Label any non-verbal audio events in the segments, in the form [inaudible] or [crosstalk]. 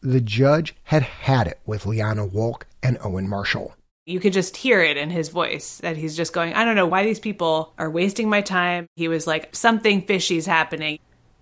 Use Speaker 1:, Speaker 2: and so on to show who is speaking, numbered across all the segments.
Speaker 1: The judge had had it with Liana Wolk and Owen Marshall.
Speaker 2: You could just hear it in his voice that he's just going, I don't know why these people are wasting my time. He was like, something fishy's happening.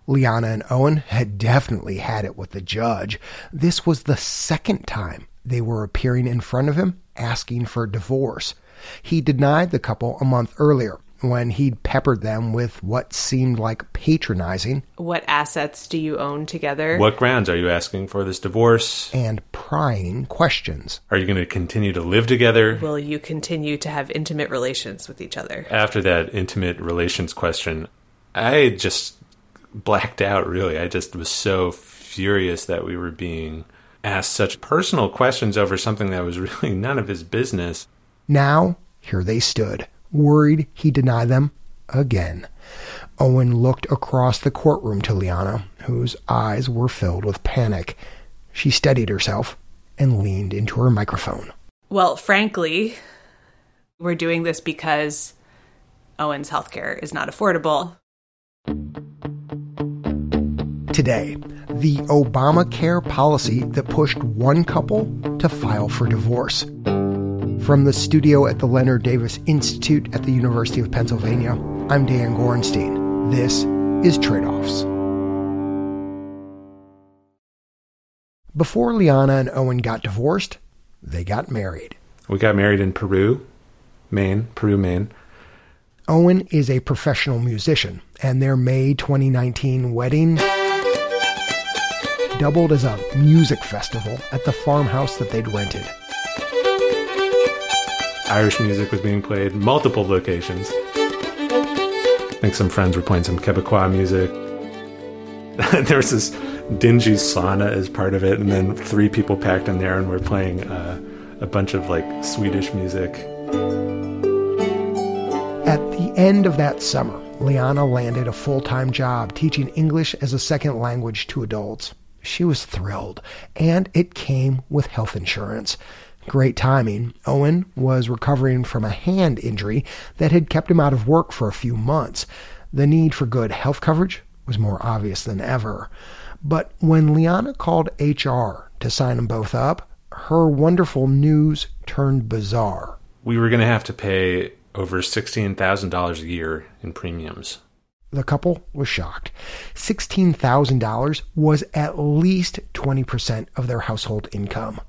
Speaker 1: Liana and Owen had definitely had it with the judge. This was the second time they were appearing in front of him asking for a divorce. He denied the couple a month earlier when he'd peppered them with what seemed like patronizing.
Speaker 2: What assets do you own together?
Speaker 3: What grounds are you asking for this divorce?
Speaker 1: And prying questions.
Speaker 3: Are you going to continue to live together?
Speaker 2: Will you continue to have intimate relations with each other?
Speaker 3: After that intimate relations question, I just blacked out, really. I just was so furious that we were being asked such personal questions over something that was [laughs] really none of his business.
Speaker 1: Now, here they stood worried he'd deny them again. Owen looked across the courtroom to Liana, whose eyes were filled with panic. She steadied herself and leaned into her microphone.
Speaker 2: Well, frankly, we're doing this because Owen's healthcare is not affordable.
Speaker 1: Today, the Obamacare policy that pushed one couple to file for divorce. From the studio at the Leonard Davis Institute at the University of Pennsylvania, I'm Dan Gorenstein. This is Trade Offs. Before Liana and Owen got divorced, they got married.
Speaker 3: We got married in Peru, Maine, Peru, Maine.
Speaker 1: Owen is a professional musician, and their May 2019 wedding doubled as a music festival at the farmhouse that they'd rented.
Speaker 3: Irish music was being played, multiple locations. I think some friends were playing some Quebecois music. [laughs] there was this dingy sauna as part of it, and then three people packed in there and were playing uh, a bunch of like Swedish music.
Speaker 1: At the end of that summer, Liana landed a full time job teaching English as a second language to adults. She was thrilled, and it came with health insurance. Great timing. Owen was recovering from a hand injury that had kept him out of work for a few months. The need for good health coverage was more obvious than ever. But when Liana called HR to sign them both up, her wonderful news turned bizarre.
Speaker 3: We were going to have to pay over $16,000 a year in premiums.
Speaker 1: The couple was shocked. $16,000 was at least 20% of their household income.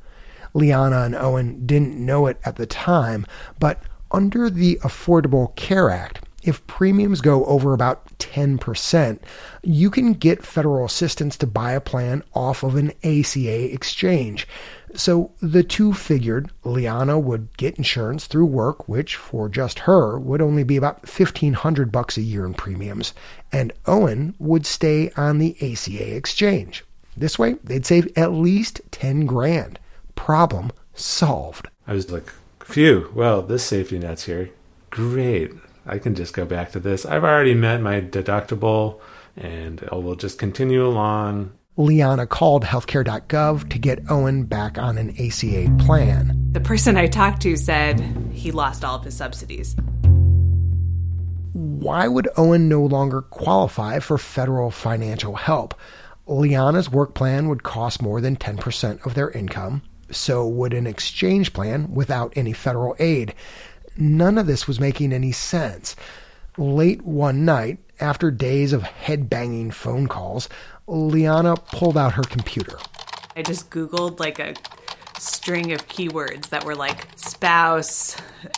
Speaker 1: Liana and Owen didn't know it at the time, but under the Affordable Care Act, if premiums go over about 10%, you can get federal assistance to buy a plan off of an ACA exchange. So the two figured Liana would get insurance through work, which for just her would only be about 1500 bucks a year in premiums, and Owen would stay on the ACA exchange. This way, they'd save at least 10 grand problem solved.
Speaker 3: I was like, phew, well, this safety net's here. Great. I can just go back to this. I've already met my deductible and we'll just continue along.
Speaker 1: Liana called healthcare.gov to get Owen back on an ACA plan.
Speaker 2: The person I talked to said he lost all of his subsidies.
Speaker 1: Why would Owen no longer qualify for federal financial help? Liana's work plan would cost more than 10% of their income so would an exchange plan without any federal aid. None of this was making any sense. Late one night, after days of head banging phone calls, Liana pulled out her computer.
Speaker 2: I just Googled like a string of keywords that were like spouse,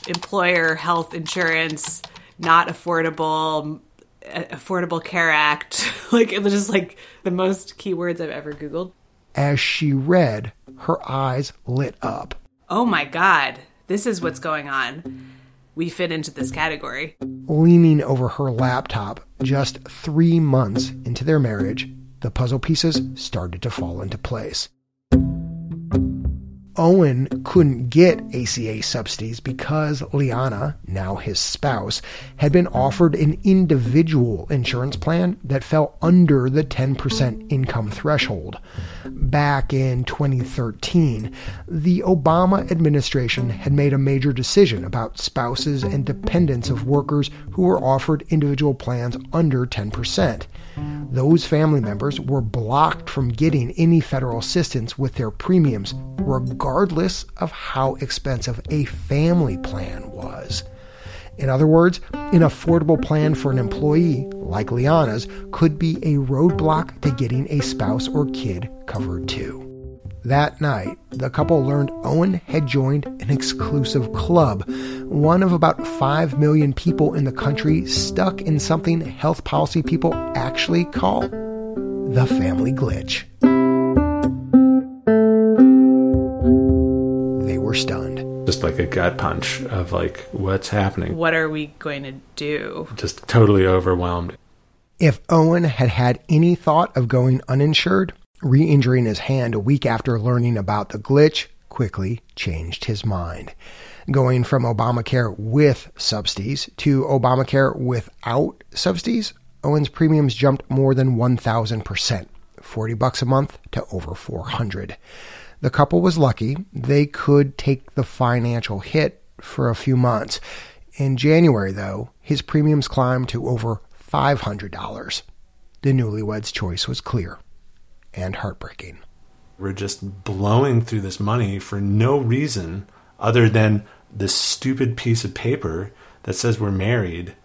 Speaker 2: employer, health insurance, not affordable, eh, Affordable Care Act. [laughs] like it was just like the most keywords I've ever Googled.
Speaker 1: As she read, her eyes lit up.
Speaker 2: Oh my God, this is what's going on. We fit into this category.
Speaker 1: Leaning over her laptop, just three months into their marriage, the puzzle pieces started to fall into place. Owen couldn't get ACA subsidies because Liana, now his spouse, had been offered an individual insurance plan that fell under the 10% income threshold. Back in 2013, the Obama administration had made a major decision about spouses and dependents of workers who were offered individual plans under 10%. Those family members were blocked from getting any federal assistance with their premiums, regardless of how expensive a family plan was. In other words, an affordable plan for an employee, like Liana's, could be a roadblock to getting a spouse or kid covered too. That night, the couple learned Owen had joined an exclusive club, one of about 5 million people in the country stuck in something health policy people actually call the family glitch. They were stunned.
Speaker 3: Just like a gut punch of like, what's happening?
Speaker 2: What are we going to do?
Speaker 3: Just totally overwhelmed.
Speaker 1: If Owen had had any thought of going uninsured, re injuring his hand a week after learning about the glitch quickly changed his mind. Going from Obamacare with subsidies to Obamacare without subsidies, Owen's premiums jumped more than 1,000%, 40 bucks a month to over 400. The couple was lucky. They could take the financial hit for a few months. In January, though, his premiums climbed to over $500. The newlyweds' choice was clear and heartbreaking.
Speaker 3: We're just blowing through this money for no reason other than this stupid piece of paper that says we're married.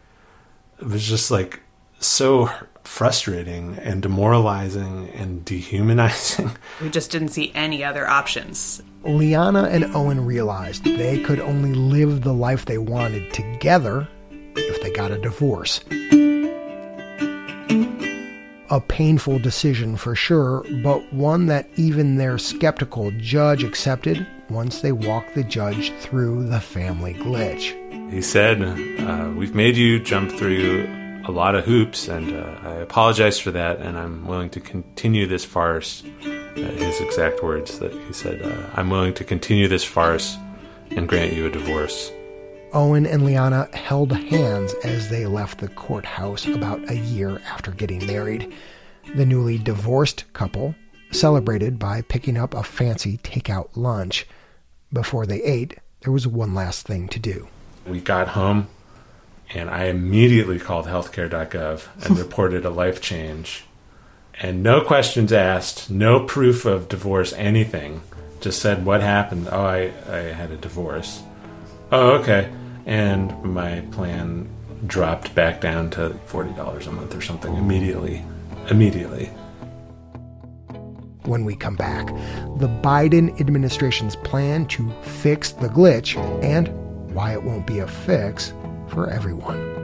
Speaker 3: It was just like so frustrating and demoralizing and dehumanizing. [laughs]
Speaker 2: We just didn't see any other options.
Speaker 1: Liana and Owen realized they could only live the life they wanted together if they got a divorce a painful decision for sure, but one that even their skeptical judge accepted once they walked the judge through the family glitch.
Speaker 3: He said, uh, We've made you jump through a lot of hoops, and uh, I apologize for that, and I'm willing to continue this farce. Uh, his exact words that he said, uh, I'm willing to continue this farce and grant you a divorce.
Speaker 1: Owen and Liana held hands as they left the courthouse about a year after getting married. The newly divorced couple celebrated by picking up a fancy takeout lunch. Before they ate, there was one last thing to do.
Speaker 3: We got home, and I immediately called healthcare.gov and [laughs] reported a life change. And no questions asked, no proof of divorce, anything. Just said, What happened? Oh, I, I had a divorce. Oh, okay and my plan dropped back down to $40 a month or something immediately. Immediately.
Speaker 1: When we come back, the Biden administration's plan to fix the glitch and why it won't be a fix for everyone.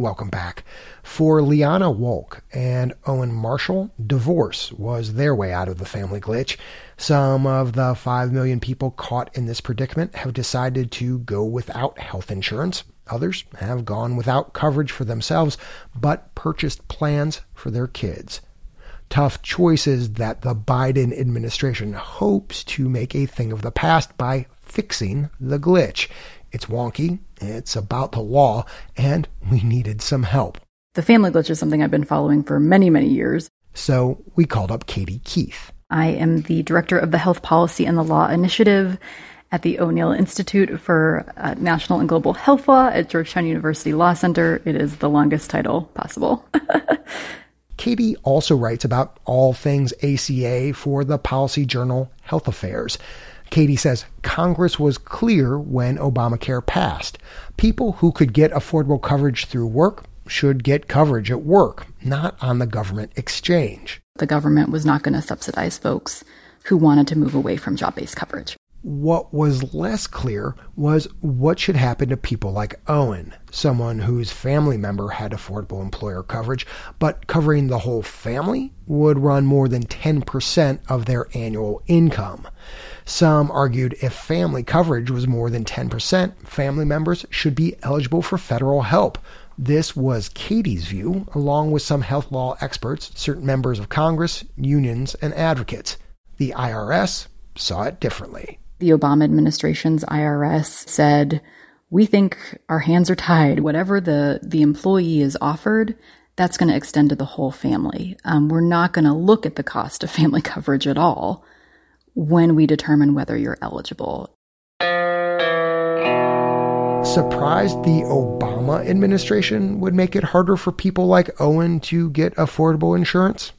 Speaker 1: Welcome back. For Liana Wolk and Owen Marshall, divorce was their way out of the family glitch. Some of the 5 million people caught in this predicament have decided to go without health insurance. Others have gone without coverage for themselves, but purchased plans for their kids. Tough choices that the Biden administration hopes to make a thing of the past by fixing the glitch. It's wonky, it's about the law, and we needed some help.
Speaker 4: The family glitch is something I've been following for many, many years.
Speaker 1: So we called up Katie Keith.
Speaker 4: I am the director of the Health Policy and the Law Initiative at the O'Neill Institute for uh, National and Global Health Law at Georgetown University Law Center. It is the longest title possible. [laughs]
Speaker 1: Katie also writes about all things ACA for the policy journal Health Affairs. Katie says Congress was clear when Obamacare passed. People who could get affordable coverage through work should get coverage at work, not on the government exchange.
Speaker 4: The government was not going to subsidize folks who wanted to move away from job based coverage.
Speaker 1: What was less clear was what should happen to people like Owen, someone whose family member had affordable employer coverage, but covering the whole family would run more than 10% of their annual income. Some argued if family coverage was more than 10%, family members should be eligible for federal help. This was Katie's view, along with some health law experts, certain members of Congress, unions, and advocates. The IRS saw it differently
Speaker 4: the Obama administration's IRS said, we think our hands are tied. Whatever the, the employee is offered, that's going to extend to the whole family. Um, we're not going to look at the cost of family coverage at all when we determine whether you're eligible.
Speaker 1: Surprised the Obama administration would make it harder for people like Owen to get affordable insurance?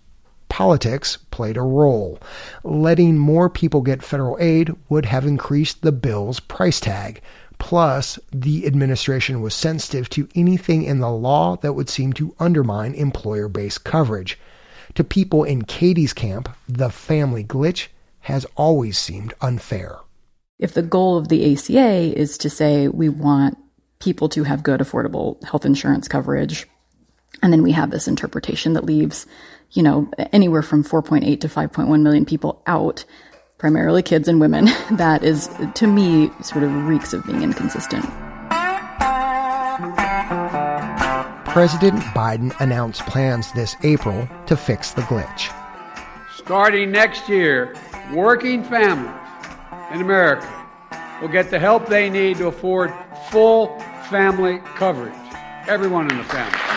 Speaker 1: Politics played a role. Letting more people get federal aid would have increased the bill's price tag. Plus, the administration was sensitive to anything in the law that would seem to undermine employer based coverage. To people in Katie's camp, the family glitch has always seemed unfair.
Speaker 4: If the goal of the ACA is to say we want people to have good, affordable health insurance coverage, and then we have this interpretation that leaves you know, anywhere from 4.8 to 5.1 million people out, primarily kids and women, [laughs] that is, to me, sort of reeks of being inconsistent.
Speaker 1: President Biden announced plans this April to fix the glitch.
Speaker 5: Starting next year, working families in America will get the help they need to afford full family coverage. Everyone in the family.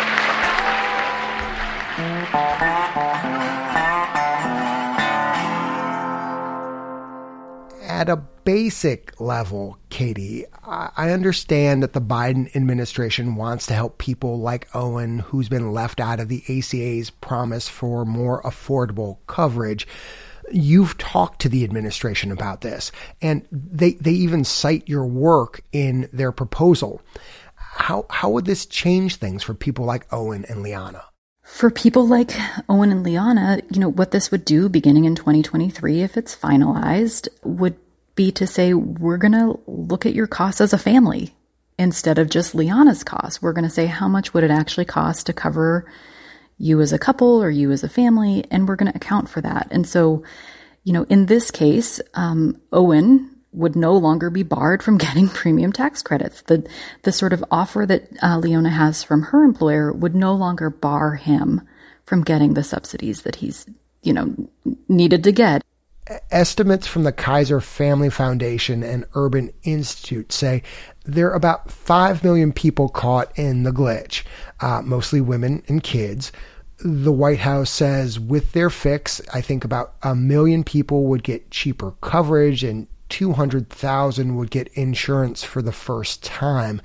Speaker 1: At a basic level, Katie, I understand that the Biden administration wants to help people like Owen, who's been left out of the ACA's promise for more affordable coverage. You've talked to the administration about this, and they, they even cite your work in their proposal. How, how would this change things for people like Owen and Liana?
Speaker 4: For people like Owen and Liana, you know, what this would do beginning in 2023, if it's finalized, would be to say, we're going to look at your costs as a family instead of just Liana's costs. We're going to say, how much would it actually cost to cover you as a couple or you as a family? And we're going to account for that. And so, you know, in this case, um, Owen would no longer be barred from [laughs] getting premium tax credits. The the sort of offer that uh, Leona has from her employer would no longer bar him from getting the subsidies that he's you know needed to get.
Speaker 1: Estimates from the Kaiser Family Foundation and Urban Institute say there are about 5 million people caught in the glitch, uh, mostly women and kids. The White House says with their fix, I think about a million people would get cheaper coverage and 200,000 would get insurance for the first time.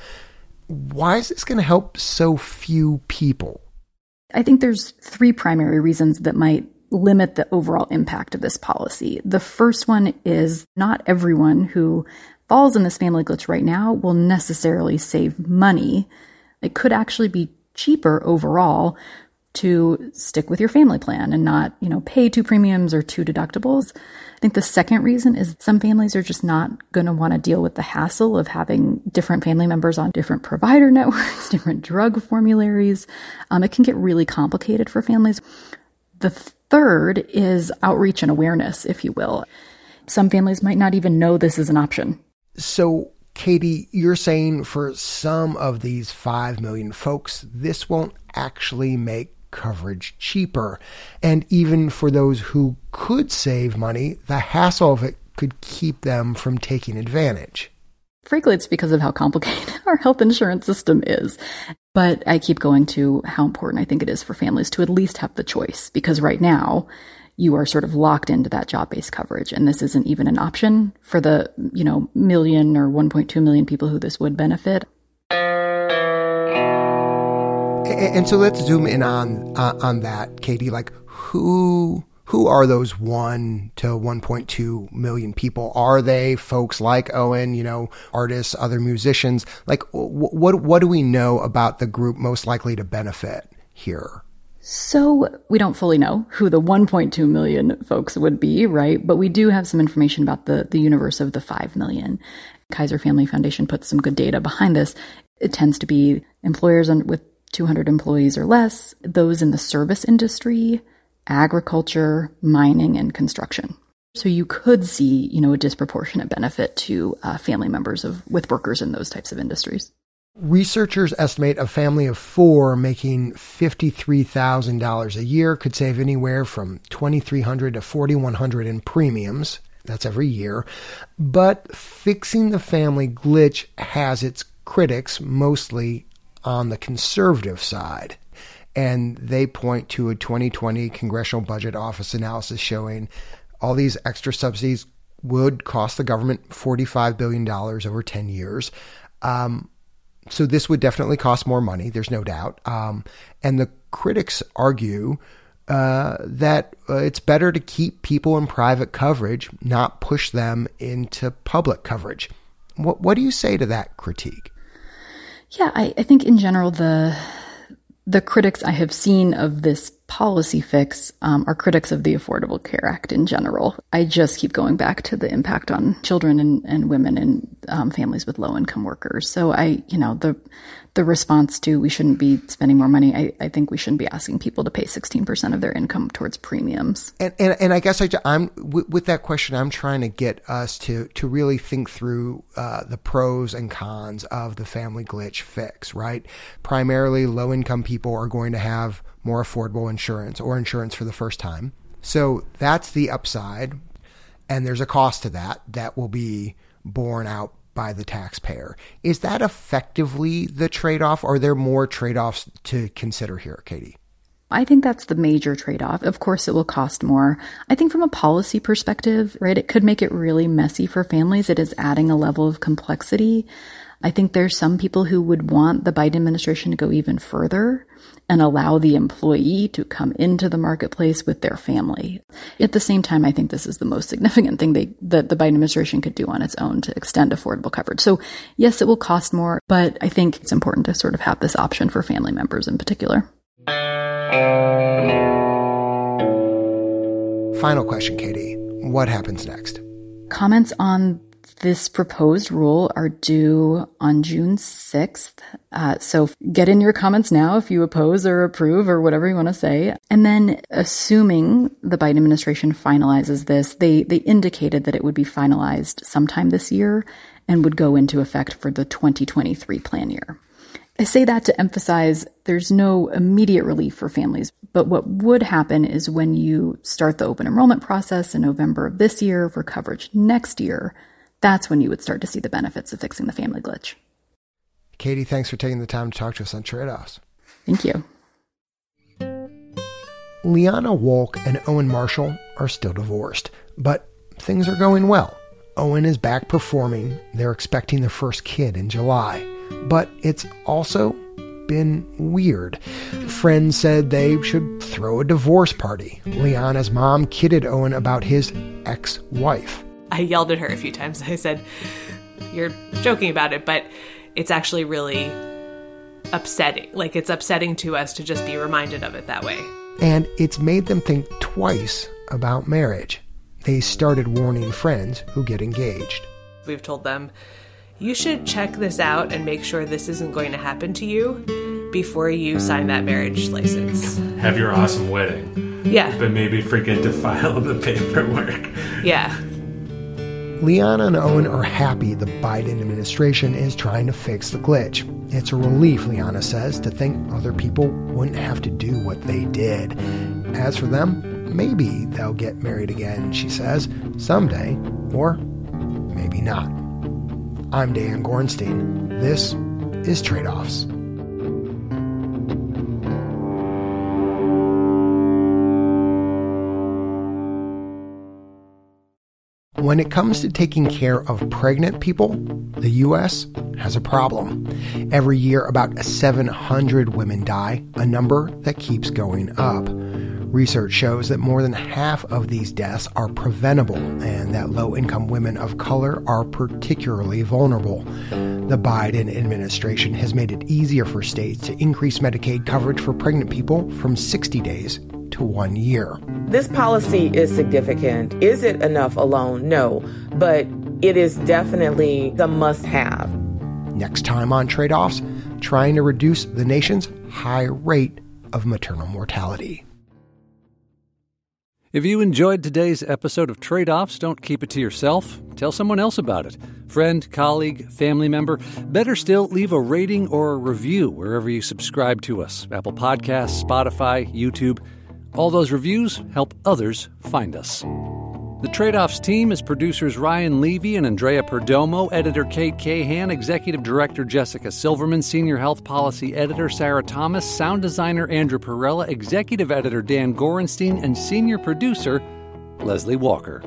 Speaker 1: Why is this going to help so few people?
Speaker 4: I think there's three primary reasons that might limit the overall impact of this policy. The first one is not everyone who falls in this family glitch right now will necessarily save money. It could actually be cheaper overall to stick with your family plan and not, you know, pay two premiums or two deductibles. I think the second reason is some families are just not going to want to deal with the hassle of having different family members on different provider [laughs] networks, different drug formularies. Um, it can get really complicated for families. The third is outreach and awareness, if you will. Some families might not even know this is an option.
Speaker 1: So, Katie, you're saying for some of these 5 million folks, this won't actually make coverage cheaper. And even for those who could save money, the hassle of it could keep them from taking advantage.
Speaker 4: Frankly, it's because of how complicated [laughs] our health insurance system is. But I keep going to how important I think it is for families to at least have the choice because right now, you are sort of locked into that job-based coverage and this isn't even an option for the you know million or 1.2 million people who this would benefit
Speaker 1: and so let's zoom in on uh, on that, Katie. Like who who are those one to 1.2 million people? Are they folks like Owen, you know, artists, other musicians? Like what what do we know about the group most likely to benefit here?
Speaker 4: So we don't fully know who the 1.2 million folks would be, right? But we do have some information about the, the universe of the 5 million. Kaiser Family Foundation puts some good data behind this. It tends to be employers with 200 employees or less, those in the service industry, agriculture, mining, and construction. So you could see, you know, a disproportionate benefit to uh, family members of with workers in those types of industries.
Speaker 1: Researchers estimate a family of four making $53,000 a year could save anywhere from $2,300 to $4,100 in premiums. That's every year. But fixing the family glitch has its critics, mostly on the conservative side. And they point to a 2020 Congressional Budget Office analysis showing all these extra subsidies would cost the government $45 billion over 10 years. Um, so this would definitely cost more money. There's no doubt. Um, and the critics argue uh, that uh, it's better to keep people in private coverage, not push them into public coverage. What What do you say to that critique?
Speaker 4: Yeah, I, I think in general the the critics I have seen of this policy fix um, are critics of the Affordable Care Act in general. I just keep going back to the impact on children and, and women and um, families with low income workers. So I, you know, the the response to we shouldn't be spending more money, I, I think we shouldn't be asking people to pay 16% of their income towards premiums.
Speaker 1: And, and, and I guess I, am with, with, that question, I'm trying to get us to, to really think through uh, the pros and cons of the family glitch fix, right? Primarily low income people are going to have more affordable insurance or insurance for the first time. So that's the upside. And there's a cost to that that will be borne out by the taxpayer. Is that effectively the trade off? Are there more trade offs to consider here, Katie?
Speaker 4: I think that's the major trade off. Of course, it will cost more. I think from a policy perspective, right, it could make it really messy for families. It is adding a level of complexity. I think there's some people who would want the Biden administration to go even further and allow the employee to come into the marketplace with their family. At the same time, I think this is the most significant thing they, that the Biden administration could do on its own to extend affordable coverage. So yes, it will cost more, but I think it's important to sort of have this option for family members in particular.
Speaker 1: Final question, Katie. What happens next?
Speaker 4: Comments on this proposed rule are due on June 6th. Uh, so get in your comments now if you oppose or approve or whatever you want to say. And then assuming the Biden administration finalizes this, they, they indicated that it would be finalized sometime this year and would go into effect for the 2023 plan year. I say that to emphasize there's no immediate relief for families, but what would happen is when you start the open enrollment process in November of this year for coverage next year, that's when you would start to see the benefits of fixing the family glitch.
Speaker 1: Katie, thanks for taking the time to talk to us on Trade Offs.
Speaker 4: Thank you.
Speaker 1: Liana Wolk and Owen Marshall are still divorced, but things are going well. Owen is back performing. They're expecting their first kid in July. But it's also been weird. Friends said they should throw a divorce party. Liana's mom kidded Owen about his ex wife.
Speaker 2: I yelled at her a few times. [laughs] I said, You're joking about it, but it's actually really upsetting. Like, it's upsetting to us to just be reminded of it that way.
Speaker 1: And it's made them think twice about marriage. They started warning friends who get engaged.
Speaker 2: We've told them, you should check this out and make sure this isn't going to happen to you before you sign that marriage license.
Speaker 3: Have your awesome wedding.
Speaker 2: Yeah.
Speaker 3: But maybe forget to [laughs] file the paperwork.
Speaker 2: Yeah.
Speaker 1: Liana and Owen are happy the Biden administration is trying to fix the glitch. It's a relief, Liana says, to think other people wouldn't have to do what they did. As for them, maybe they'll get married again, she says, someday, or maybe not. I'm Dan Gorenstein. This is Trade Offs. When it comes to taking care of pregnant people, the U.S. has a problem. Every year, about 700 women die, a number that keeps going up. Research shows that more than half of these deaths are preventable and that low income women of color are particularly vulnerable. The Biden administration has made it easier for states to increase Medicaid coverage for pregnant people from 60 days to one year.
Speaker 6: This policy is significant. Is it enough alone? No, but it is definitely the must have.
Speaker 1: Next time on Trade Offs, trying to reduce the nation's high rate of maternal mortality.
Speaker 7: If you enjoyed today's episode of Trade Offs, don't keep it to yourself. Tell someone else about it. Friend, colleague, family member. Better still, leave a rating or a review wherever you subscribe to us Apple Podcasts, Spotify, YouTube. All those reviews help others find us. The Trade Offs team is producers Ryan Levi and Andrea Perdomo, editor Cate Cahan, executive director Jessica Silverman, senior health policy editor Sarah Thomas, sound designer Andrew Perella, executive editor Dan Gorenstein, and senior producer Leslie Walker.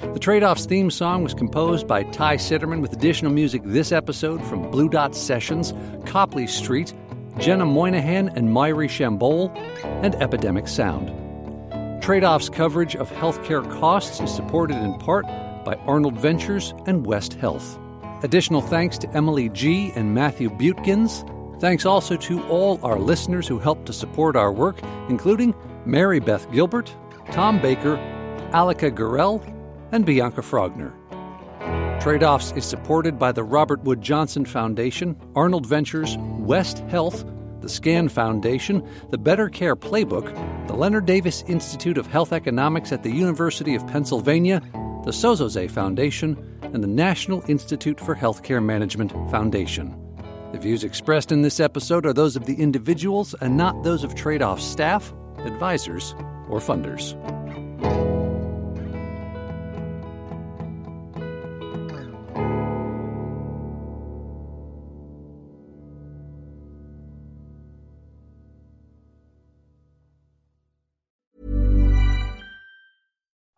Speaker 7: The Trade Offs theme song was composed by Ty Citerman with additional music this episode from Blue Dot Sessions, Copley Street, Jenna Moynihan and Mairi Chaimbeul, and Epidemic Sound. Trade Off's coverage of healthcare costs is supported in part by Arnold Ventures and West Health. Additional thanks to Emily G. and Matthew Butekins. Thanks also to all our listeners who helped to support our work, including Mary Beth Gilbert, Tom Baker, Alika Gurel, and Bianca Frogner. Trade Offs is supported by the Robert Wood Johnson Foundation, Arnold Ventures, West Health, the SCAN Foundation, the Better Care Playbook, the Leonard Davis Institute of Health Economics at the University of Pennsylvania, the Sozosei Foundation, and the National Institute for Healthcare Management Foundation. The views expressed in this episode are those of the individuals and not those of Trade Off staff, advisors, or funders.